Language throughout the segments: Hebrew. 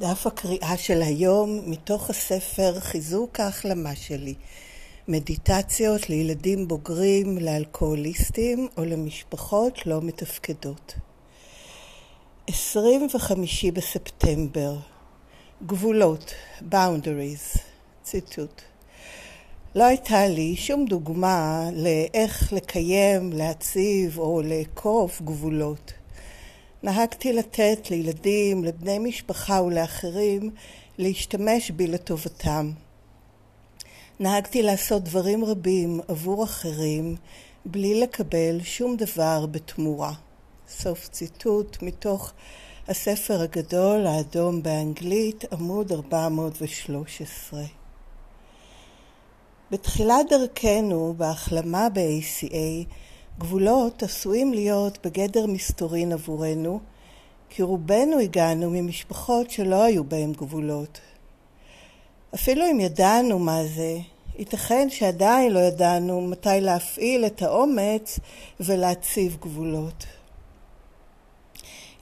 דף הקריאה של היום מתוך הספר חיזוק ההחלמה שלי מדיטציות לילדים בוגרים, לאלכוהוליסטים או למשפחות לא מתפקדות. 25 בספטמבר גבולות, boundaries, ציטוט לא הייתה לי שום דוגמה לאיך לקיים, להציב או לאכוף גבולות. נהגתי לתת לילדים, לבני משפחה ולאחרים להשתמש בי לטובתם. נהגתי לעשות דברים רבים עבור אחרים בלי לקבל שום דבר בתמורה. סוף ציטוט מתוך הספר הגדול האדום באנגלית, עמוד 413. בתחילת דרכנו בהחלמה ב-ACA גבולות עשויים להיות בגדר מסתורין עבורנו, כי רובנו הגענו ממשפחות שלא היו בהם גבולות. אפילו אם ידענו מה זה, ייתכן שעדיין לא ידענו מתי להפעיל את האומץ ולהציב גבולות.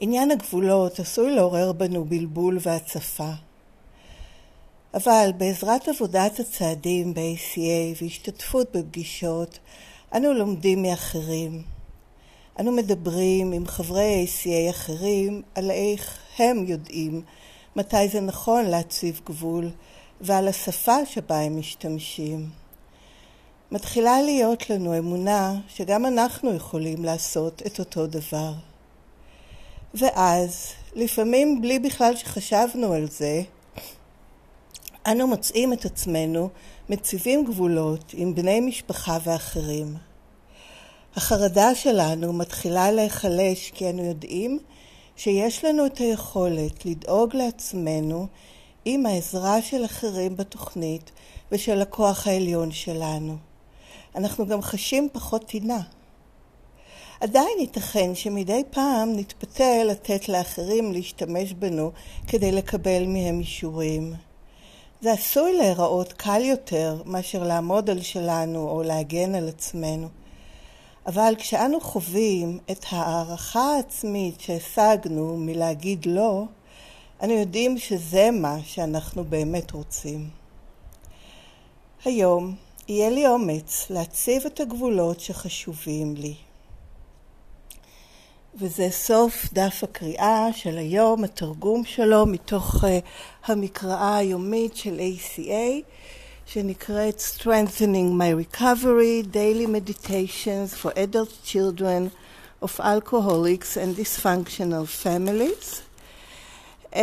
עניין הגבולות עשוי לעורר בנו בלבול והצפה. אבל בעזרת עבודת הצעדים ב-ACA והשתתפות בפגישות, אנו לומדים מאחרים. אנו מדברים עם חברי ACA אחרים על איך הם יודעים מתי זה נכון להציב גבול ועל השפה שבה הם משתמשים. מתחילה להיות לנו אמונה שגם אנחנו יכולים לעשות את אותו דבר. ואז, לפעמים בלי בכלל שחשבנו על זה, אנו מוצאים את עצמנו מציבים גבולות עם בני משפחה ואחרים. החרדה שלנו מתחילה להיחלש כי אנו יודעים שיש לנו את היכולת לדאוג לעצמנו עם העזרה של אחרים בתוכנית ושל הכוח העליון שלנו. אנחנו גם חשים פחות טינה. עדיין ייתכן שמדי פעם נתפתה לתת לאחרים להשתמש בנו כדי לקבל מהם אישורים. זה עשוי להיראות קל יותר מאשר לעמוד על שלנו או להגן על עצמנו. אבל כשאנו חווים את הערכה העצמית שהשגנו מלהגיד לא, אנו יודעים שזה מה שאנחנו באמת רוצים. היום יהיה לי אומץ להציב את הגבולות שחשובים לי. וזה סוף דף הקריאה של היום, התרגום שלו מתוך uh, המקראה היומית של ACA, שנקראת Strengthening My Recovery, Daily Meditations for Adult Children of Alcoholics and Dysfunctional Families.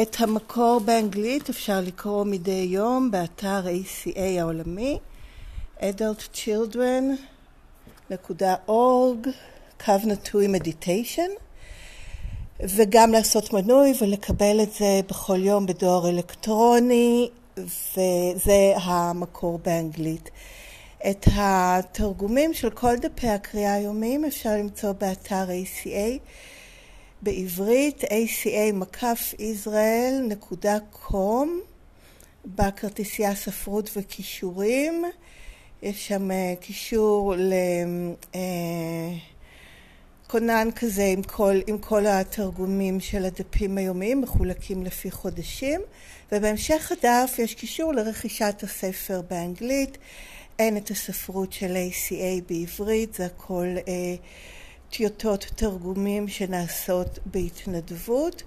את המקור באנגלית אפשר לקרוא מדי יום באתר ACA העולמי, adultchildren.org קו נטוי מדיטיישן, וגם לעשות מנוי ולקבל את זה בכל יום בדואר אלקטרוני, וזה המקור באנגלית. את התרגומים של כל דפי הקריאה היומיים אפשר למצוא באתר ACA בעברית aca-israel.com בכרטיסייה ספרות וכישורים. יש שם קישור ל... כונן כזה עם כל, עם כל התרגומים של הדפים היומיים מחולקים לפי חודשים. ובהמשך הדף יש קישור לרכישת הספר באנגלית. אין את הספרות של ACA בעברית זה הכל אה, טיוטות תרגומים שנעשות בהתנדבות.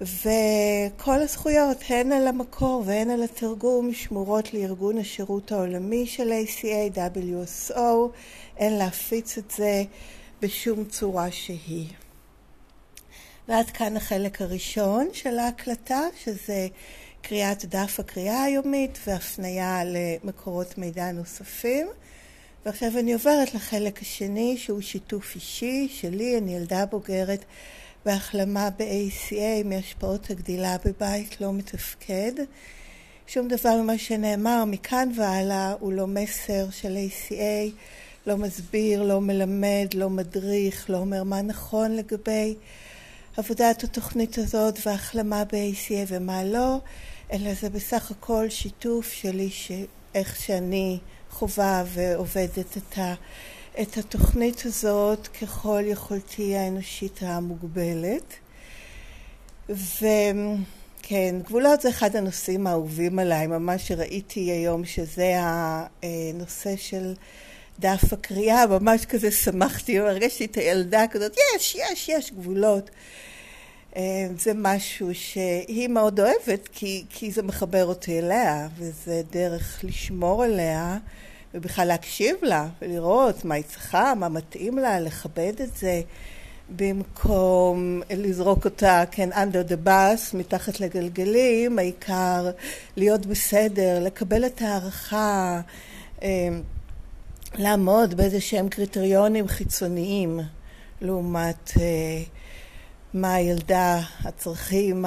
וכל הזכויות הן על המקור והן על התרגום שמורות לארגון השירות העולמי של ACA WSO אין להפיץ את זה בשום צורה שהיא. ועד כאן החלק הראשון של ההקלטה, שזה קריאת דף הקריאה היומית והפנייה למקורות מידע נוספים. ועכשיו אני עוברת לחלק השני, שהוא שיתוף אישי שלי, אני ילדה בוגרת בהחלמה ב-ACA מהשפעות הגדילה בבית לא מתפקד. שום דבר ממה שנאמר מכאן והלאה הוא לא מסר של ACA. לא מסביר, לא מלמד, לא מדריך, לא אומר מה נכון לגבי עבודת התוכנית הזאת והחלמה ב-ACA ומה לא, אלא זה בסך הכל שיתוף שלי, איך שאני חווה ועובדת את, ה, את התוכנית הזאת ככל יכולתי האנושית המוגבלת. ו... כן, גבולות זה אחד הנושאים האהובים עליי, ממש ראיתי היום שזה הנושא של דף הקריאה, ממש כזה שמחתי, הרגשתי את הילדה כזאת, יש, יש, יש גבולות. אה, זה משהו שהיא מאוד אוהבת כי, כי זה מחבר אותי אליה וזה דרך לשמור עליה ובכלל להקשיב לה ולראות מה היא צריכה, מה מתאים לה, לכבד את זה במקום לזרוק אותה, כן, under the bus, מתחת לגלגלים, העיקר להיות בסדר, לקבל את ההערכה, אה, לעמוד באיזה שהם קריטריונים חיצוניים לעומת אה, מה הילדה, הצרכים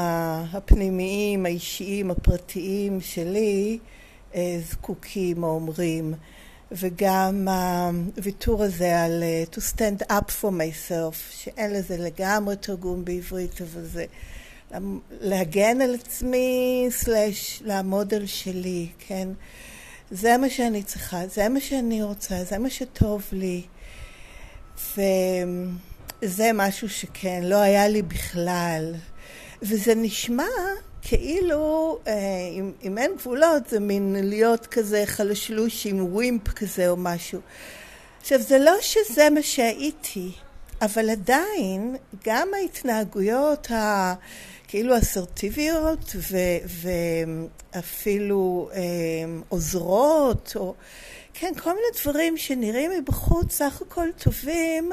הפנימיים, האישיים, הפרטיים שלי אה, זקוקים או אומרים. וגם הוויתור הזה על uh, to stand up for myself, שאין לזה לגמרי תרגום בעברית, אבל זה להגן על עצמי, סלש לעמוד על שלי, כן? זה מה שאני צריכה, זה מה שאני רוצה, זה מה שטוב לי. וזה משהו שכן, לא היה לי בכלל. וזה נשמע כאילו, אה, אם, אם אין גבולות, זה מין להיות כזה חלשלוש עם ווימפ כזה או משהו. עכשיו, זה לא שזה מה שהייתי, אבל עדיין, גם ההתנהגויות ה... כאילו אסרטיביות ו, ואפילו אה, עוזרות, או כן, כל מיני דברים שנראים מבחוץ סך הכל טובים,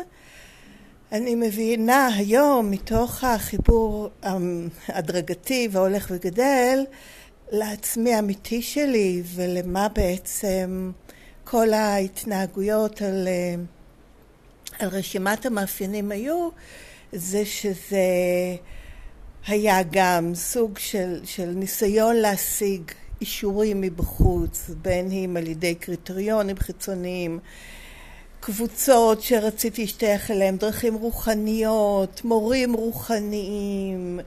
אני מבינה היום מתוך החיבור ההדרגתי והולך וגדל לעצמי האמיתי שלי ולמה בעצם כל ההתנהגויות על, על רשימת המאפיינים היו זה שזה היה גם סוג של, של ניסיון להשיג אישורים מבחוץ בין אם על ידי קריטריונים חיצוניים קבוצות שרציתי להשתייך אליהן, דרכים רוחניות, מורים רוחניים,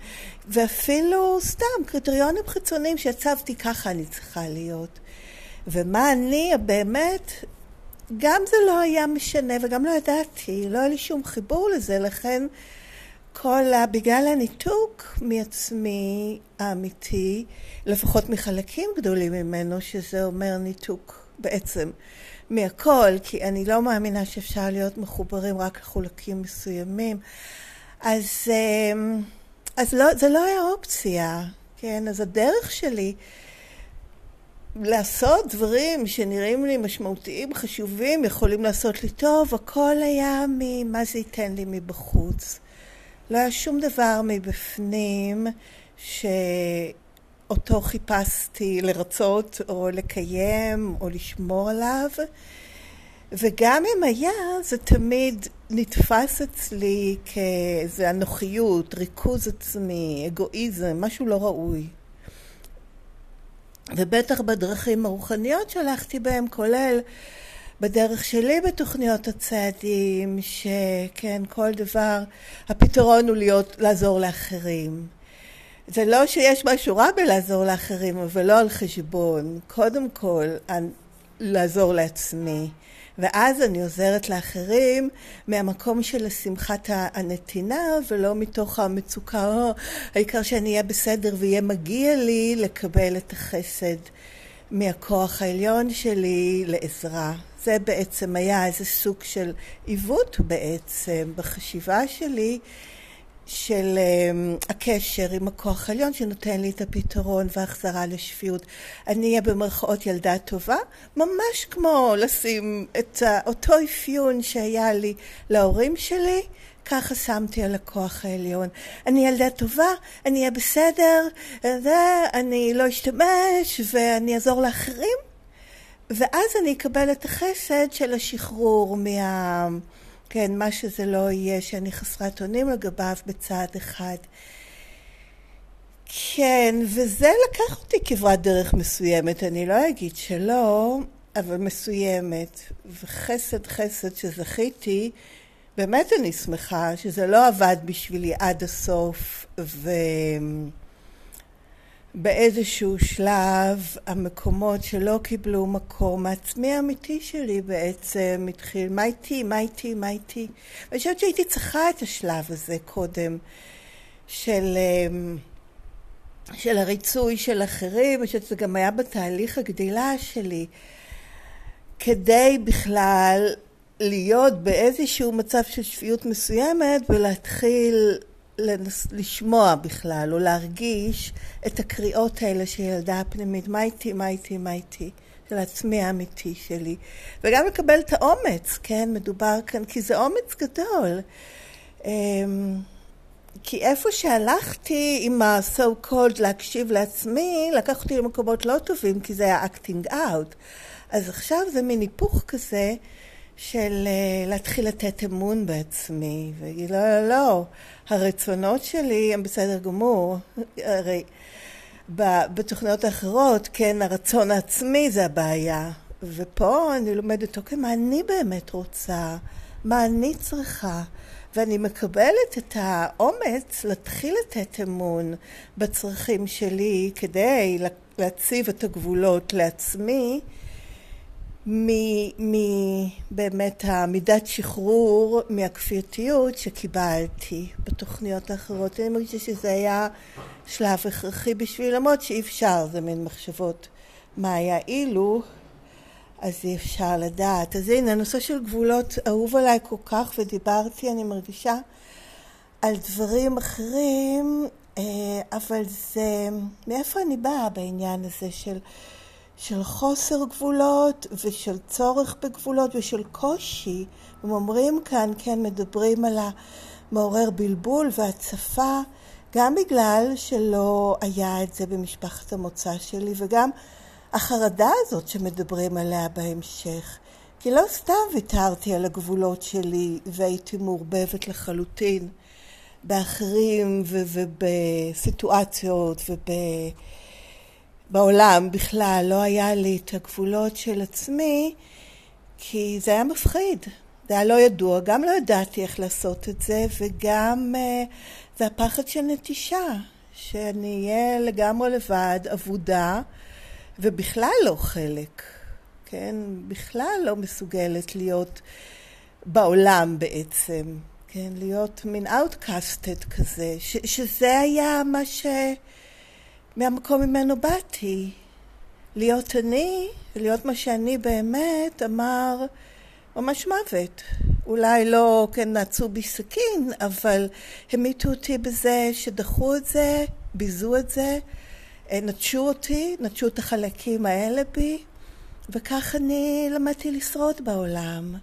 ואפילו סתם קריטריונים חיצוניים שהצבתי ככה אני צריכה להיות. ומה אני באמת, גם זה לא היה משנה וגם לא ידעתי, לא היה לי שום חיבור לזה, לכן כל ה... בגלל הניתוק מעצמי האמיתי, לפחות מחלקים גדולים ממנו, שזה אומר ניתוק בעצם. מהכל, כי אני לא מאמינה שאפשר להיות מחוברים רק לחולקים מסוימים. אז, אמ, אז לא, זה לא היה אופציה, כן? אז הדרך שלי לעשות דברים שנראים לי משמעותיים, חשובים, יכולים לעשות לי טוב, הכל היה ממה זה ייתן לי מבחוץ. לא היה שום דבר מבפנים ש... אותו חיפשתי לרצות או לקיים או לשמור עליו וגם אם היה זה תמיד נתפס אצלי כאיזה אנוכיות, ריכוז עצמי, אגואיזם, משהו לא ראוי. ובטח בדרכים הרוחניות שהלכתי בהם, כולל בדרך שלי בתוכניות הצעדים, שכן, כל דבר, הפתרון הוא להיות, לעזור לאחרים. זה לא שיש משהו רע בלעזור לאחרים, אבל לא על חשבון. קודם כל, לעזור לעצמי. ואז אני עוזרת לאחרים מהמקום של שמחת הנתינה ולא מתוך המצוקה, או העיקר שאני אהיה בסדר ויהיה מגיע לי לקבל את החסד מהכוח העליון שלי לעזרה. זה בעצם היה איזה סוג של עיוות בעצם בחשיבה שלי של um, הקשר עם הכוח העליון שנותן לי את הפתרון והחזרה לשפיות. אני אהיה במרכאות ילדה טובה, ממש כמו לשים את אותו אפיון שהיה לי להורים שלי, ככה שמתי על הכוח העליון. אני ילדה טובה, אני אהיה בסדר, אני לא אשתמש ואני אעזור לאחרים, ואז אני אקבל את החסד של השחרור מה... כן, מה שזה לא יהיה, שאני חסרת אונים לגביו בצעד אחד. כן, וזה לקח אותי כברת דרך מסוימת, אני לא אגיד שלא, אבל מסוימת. וחסד חסד שזכיתי, באמת אני שמחה שזה לא עבד בשבילי עד הסוף, ו... באיזשהו שלב המקומות שלא קיבלו מקום, העצמי האמיתי שלי בעצם התחיל, מה איתי, מה איתי, מה איתי. ואני חושבת שהייתי צריכה את השלב הזה קודם, של אמ, של הריצוי של אחרים, אני חושבת שזה גם היה בתהליך הגדילה שלי, כדי בכלל להיות באיזשהו מצב של שפיות מסוימת ולהתחיל לנס, לשמוע בכלל או להרגיש את הקריאות האלה של ילדה הפנימית, מה איתי, מה איתי, מה איתי, של עצמי האמיתי שלי. וגם לקבל את האומץ, כן, מדובר כאן, כי זה אומץ גדול. אמ, כי איפה שהלכתי עם ה-so called להקשיב לעצמי, לקח אותי למקומות לא טובים, כי זה היה acting out. אז עכשיו זה מין היפוך כזה של uh, להתחיל לתת אמון בעצמי, ולהגיד לא, לא, לא, הרצונות שלי הם בסדר גמור. הרי בתוכניות האחרות, כן, הרצון העצמי זה הבעיה. ופה אני לומדת, אוקיי, מה אני באמת רוצה? מה אני צריכה? ואני מקבלת את האומץ להתחיל לתת אמון בצרכים שלי כדי להציב את הגבולות לעצמי מבאמת המידת שחרור מהכפייתיות שקיבלתי בתוכניות האחרות. אני מרגישה שזה היה שלב הכרחי בשביל למרות שאי אפשר, זה מין מחשבות מה היה אילו אז אי אפשר לדעת. אז הנה, הנושא של גבולות אהוב עליי כל כך, ודיברתי, אני מרגישה, על דברים אחרים, אה, אבל זה, מאיפה אני באה בעניין הזה של, של חוסר גבולות ושל צורך בגבולות ושל קושי. הם אומרים כאן, כן, מדברים על המעורר בלבול והצפה, גם בגלל שלא היה את זה במשפחת המוצא שלי, וגם החרדה הזאת שמדברים עליה בהמשך. כי לא סתם ויתרתי על הגבולות שלי והייתי מעורבבת לחלוטין באחרים ובסיטואציות ובעולם בכלל. לא היה לי את הגבולות של עצמי כי זה היה מפחיד. זה היה לא ידוע, גם לא ידעתי איך לעשות את זה וגם uh, זה הפחד של נטישה, שאני אהיה לגמרי לבד, אבודה. ובכלל לא חלק, כן? בכלל לא מסוגלת להיות בעולם בעצם, כן? להיות מין outcasted כזה, ש- שזה היה מה ש... מהמקום ממנו באתי. להיות אני, להיות מה שאני באמת, אמר ממש מוות. אולי לא, כן, נעצו בי סכין, אבל המיתו אותי בזה שדחו את זה, ביזו את זה, אה, נטשו אותי, נטשו את החלקים האלה בי, וכך אני למדתי לשרוד בעולם.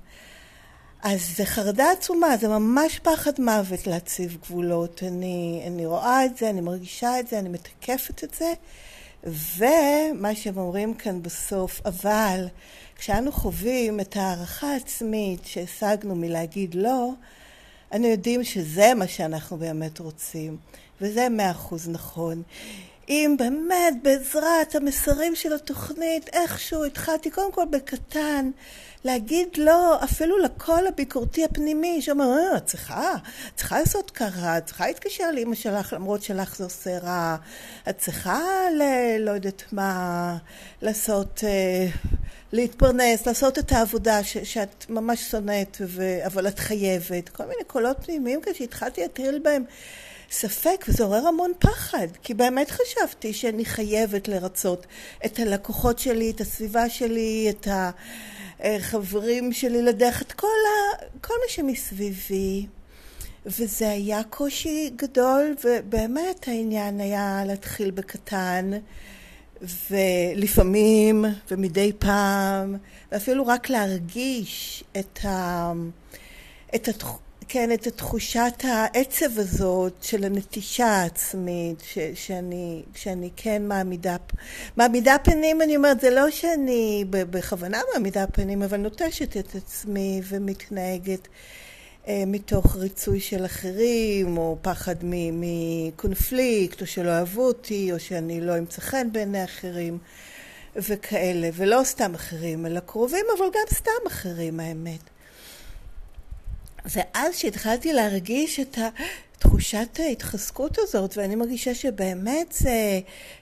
אז זה חרדה עצומה, זה ממש פחד מוות להציב גבולות. אני, אני רואה את זה, אני מרגישה את זה, אני מתקפת את זה, ומה שהם אומרים כאן בסוף, אבל כשאנו חווים את ההערכה העצמית שהשגנו מלהגיד לא, אנו יודעים שזה מה שאנחנו באמת רוצים, וזה מאה אחוז נכון. אם באמת בעזרת המסרים של התוכנית איכשהו התחלתי קודם כל בקטן להגיד לא אפילו לקול הביקורתי הפנימי שאומר אה, את צריכה, את צריכה לעשות ככה, את צריכה להתקשר לאמא שלך למרות שלך זה עושה רע, את צריכה ל... לא יודעת מה לעשות, אה, להתפרנס, לעשות את העבודה ש, שאת ממש שונאת ו... אבל את חייבת, כל מיני קולות פנימיים כאלה שהתחלתי להטריל בהם ספק, וזה עורר המון פחד, כי באמת חשבתי שאני חייבת לרצות את הלקוחות שלי, את הסביבה שלי, את החברים שלי לדרך, את כל, ה... כל מה שמסביבי. וזה היה קושי גדול, ובאמת העניין היה להתחיל בקטן, ולפעמים, ומדי פעם, ואפילו רק להרגיש את, ה... את התחום. כן, את תחושת העצב הזאת של הנטישה העצמית, ש, שאני, שאני כן מעמידה, מעמידה פנים, אני אומרת, זה לא שאני בכוונה מעמידה פנים, אבל נוטשת את עצמי ומתנהגת אה, מתוך ריצוי של אחרים, או פחד מקונפליקט, או שלא אהבו אותי, או שאני לא אמצא חן בעיני אחרים. וכאלה, ולא סתם אחרים, אלא קרובים, אבל גם סתם אחרים, האמת. ואז שהתחלתי להרגיש את תחושת ההתחזקות הזאת, ואני מרגישה שבאמת זה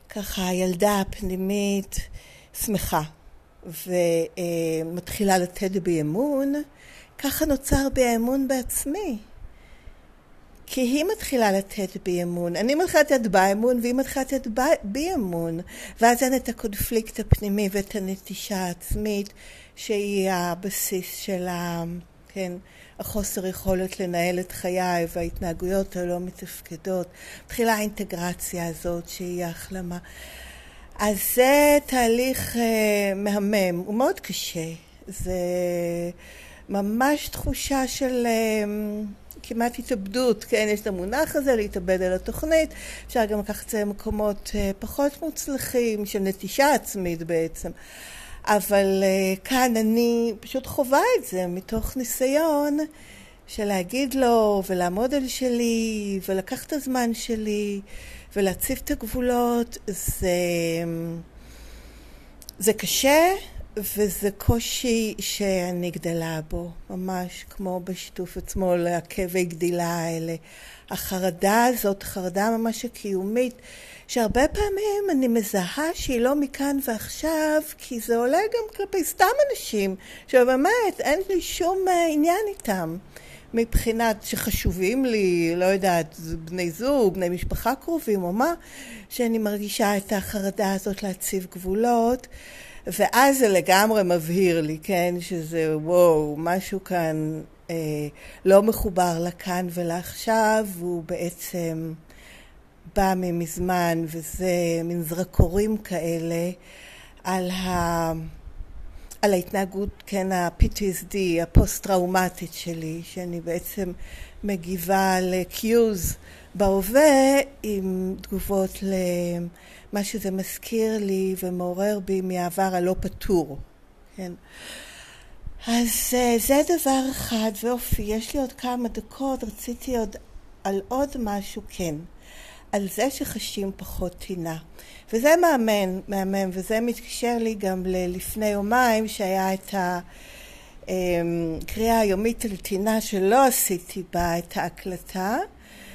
ככה הילדה הפנימית שמחה, ומתחילה לתת בי אמון, ככה נוצר בי האמון בעצמי. כי היא מתחילה לתת בי אמון. אני מתחילה לתת בה אמון והיא מתחילה לתת בי אמון. ואז אין את הקונפליקט הפנימי ואת הנטישה העצמית שהיא הבסיס של ה... כן, החוסר יכולת לנהל את חיי וההתנהגויות הלא מתפקדות. מתחילה האינטגרציה הזאת שהיא ההחלמה. אז זה תהליך uh, מהמם, הוא מאוד קשה. זה ממש תחושה של uh, כמעט התאבדות, כן? יש את המונח הזה, להתאבד על התוכנית. אפשר גם לקחת את זה למקומות uh, פחות מוצלחים, של נטישה עצמית בעצם. אבל uh, כאן אני פשוט חווה את זה מתוך ניסיון של להגיד לו ולעמוד על שלי ולקח את הזמן שלי ולהציב את הגבולות זה, זה קשה וזה קושי שאני גדלה בו, ממש כמו בשיתוף עצמו לעכבי גדילה האלה. החרדה הזאת, חרדה ממש הקיומית, שהרבה פעמים אני מזהה שהיא לא מכאן ועכשיו, כי זה עולה גם כלפי סתם אנשים, שבאמת אין לי שום אה, עניין איתם. מבחינת שחשובים לי, לא יודעת, בני זוג, בני משפחה קרובים או מה, שאני מרגישה את החרדה הזאת להציב גבולות. ואז זה לגמרי מבהיר לי, כן, שזה וואו, משהו כאן אה, לא מחובר לכאן ולעכשיו, והוא בעצם בא ממזמן, וזה מין זרקורים כאלה על, ה, על ההתנהגות, כן, ה-PTSD, הפוסט-טראומטית שלי, שאני בעצם מגיבה ל-cues בהווה עם תגובות למה שזה מזכיר לי ומעורר בי מהעבר הלא פתור, כן. אז אה, זה דבר אחד, ואופי, יש לי עוד כמה דקות, רציתי עוד על עוד משהו, כן. על זה שחשים פחות טינה. וזה מאמן, מהמם, וזה מתקשר לי גם ללפני יומיים, שהיה את הקריאה אמ, היומית על טינה שלא עשיתי בה את ההקלטה.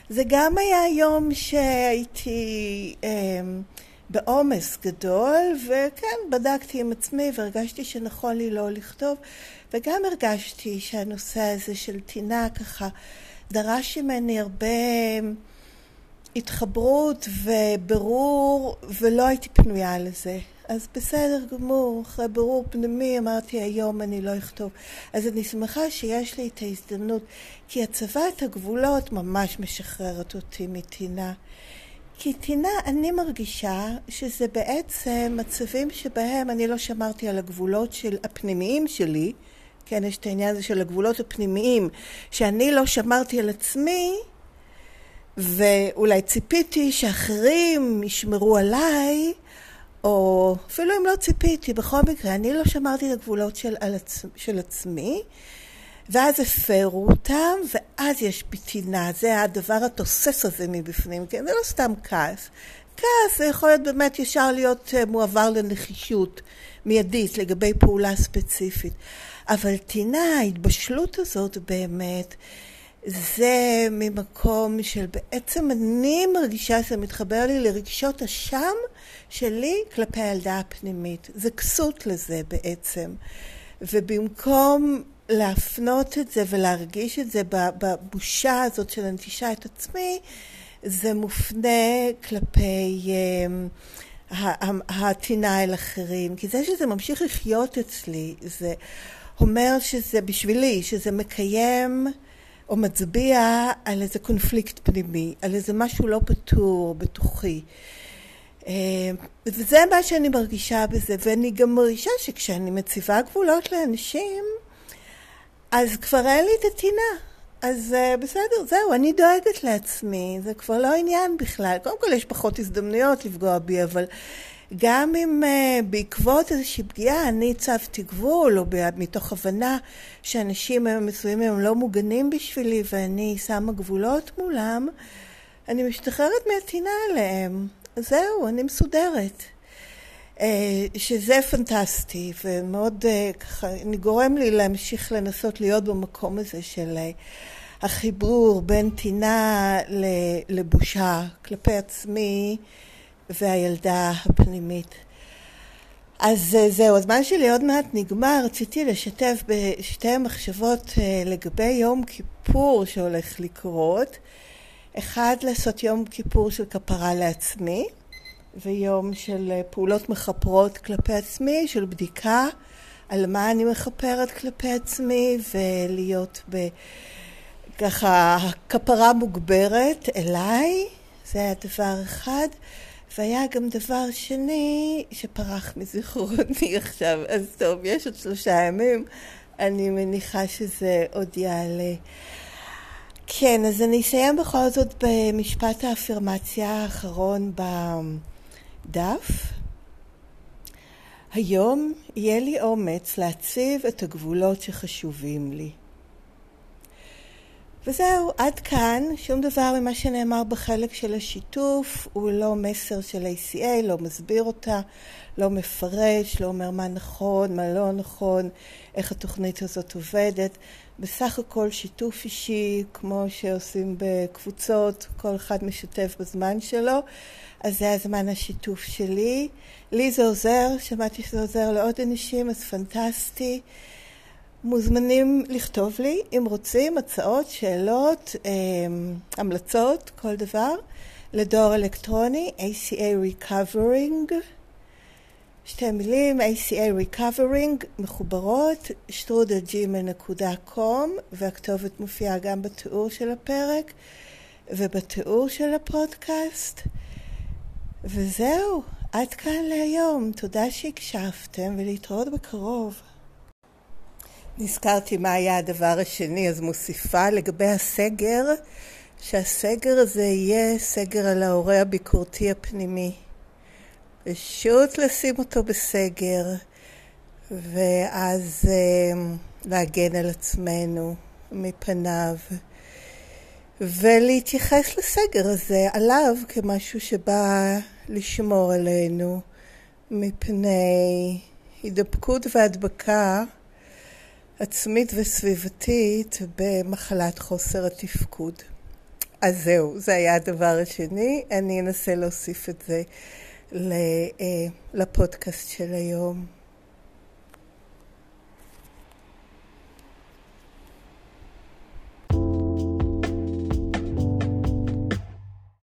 זה גם היה יום שהייתי אמ, בעומס גדול, וכן, בדקתי עם עצמי והרגשתי שנכון לי לא לכתוב, וגם הרגשתי שהנושא הזה של טינה ככה דרש ממני הרבה התחברות וברור, ולא הייתי פנויה לזה. אז בסדר גמור, אחרי ברור פנימי אמרתי היום אני לא אכתוב. אז אני שמחה שיש לי את ההזדמנות, כי הצבת הגבולות ממש משחררת אותי מטינה. כי טינה, אני מרגישה שזה בעצם מצבים שבהם אני לא שמרתי על הגבולות של הפנימיים שלי, כן, יש את העניין הזה של הגבולות הפנימיים, שאני לא שמרתי על עצמי, ואולי ציפיתי שאחרים ישמרו עליי, או אפילו אם לא ציפיתי, בכל מקרה, אני לא שמרתי את הגבולות של, עצ... של עצמי, ואז הפרו אותם, ואז יש פיתינה, זה הדבר התוסס הזה מבפנים, כן? זה לא סתם כעס. כעס זה יכול להיות באמת ישר להיות אה, מועבר לנחישות מיידית לגבי פעולה ספציפית. אבל טינה, ההתבשלות הזאת באמת, זה ממקום של בעצם אני מרגישה שזה מתחבר לי לרגשות אשם שלי כלפי הילדה הפנימית. זה כסות לזה בעצם. ובמקום להפנות את זה ולהרגיש את זה בבושה הזאת של הנטישה את עצמי, זה מופנה כלפי הטינה אל אחרים. כי זה שזה ממשיך לחיות אצלי, זה אומר שזה בשבילי, שזה מקיים או מצביע על איזה קונפליקט פנימי, על איזה משהו לא פתור בתוכי. אה, וזה מה שאני מרגישה בזה, ואני גם מרגישה שכשאני מציבה גבולות לאנשים, אז כבר אין לי את הטינה. אז uh, בסדר, זהו, אני דואגת לעצמי, זה כבר לא עניין בכלל. קודם כל יש פחות הזדמנויות לפגוע בי, אבל גם אם uh, בעקבות איזושהי פגיעה אני הצבתי גבול, או מתוך הבנה שאנשים מסוימים הם לא מוגנים בשבילי ואני שמה גבולות מולם, אני משתחררת מהטינה עליהם. זהו, אני מסודרת. Uh, שזה פנטסטי, ומאוד uh, ככה, אני גורם לי להמשיך לנסות להיות במקום הזה של uh, החיבור בין טינה לבושה כלפי עצמי. והילדה הפנימית. אז אה, זהו, הזמן שלי עוד מעט נגמר, רציתי לשתף בשתי המחשבות אה, לגבי יום כיפור שהולך לקרות. אחד, לעשות יום כיפור של כפרה לעצמי, ויום של פעולות מכפרות כלפי עצמי, של בדיקה על מה אני מכפרת כלפי עצמי, ולהיות ב... ככה כפרה מוגברת אליי, זה היה דבר אחד. והיה גם דבר שני שפרח מזיכרוני עכשיו, אז טוב, יש עוד שלושה ימים, אני מניחה שזה עוד יעלה. כן, אז אני אסיים בכל זאת במשפט האפרמציה האחרון בדף. היום יהיה לי אומץ להציב את הגבולות שחשובים לי. וזהו, עד כאן, שום דבר ממה שנאמר בחלק של השיתוף הוא לא מסר של ACA, לא מסביר אותה, לא מפרש, לא אומר מה נכון, מה לא נכון, איך התוכנית הזאת עובדת. בסך הכל שיתוף אישי, כמו שעושים בקבוצות, כל אחד משתף בזמן שלו, אז זה הזמן השיתוף שלי. לי זה עוזר, שמעתי שזה עוזר לעוד אנשים, אז פנטסטי. מוזמנים לכתוב לי, אם רוצים, הצעות, שאלות, המלצות, כל דבר, לדואר אלקטרוני, ACA Recovering, שתי מילים, ACA Recovering, מחוברות, שטרודלג'ימל.com, והכתובת מופיעה גם בתיאור של הפרק ובתיאור של הפודקאסט. וזהו, עד כאן להיום. תודה שהקשבתם ולהתראות בקרוב. נזכרתי מה היה הדבר השני, אז מוסיפה לגבי הסגר, שהסגר הזה יהיה סגר על ההורה הביקורתי הפנימי. פשוט לשים אותו בסגר, ואז אה, להגן על עצמנו מפניו, ולהתייחס לסגר הזה עליו כמשהו שבא לשמור עלינו מפני הידבקות והדבקה עצמית וסביבתית במחלת חוסר התפקוד. אז זהו, זה היה הדבר השני. אני אנסה להוסיף את זה לפודקאסט של היום.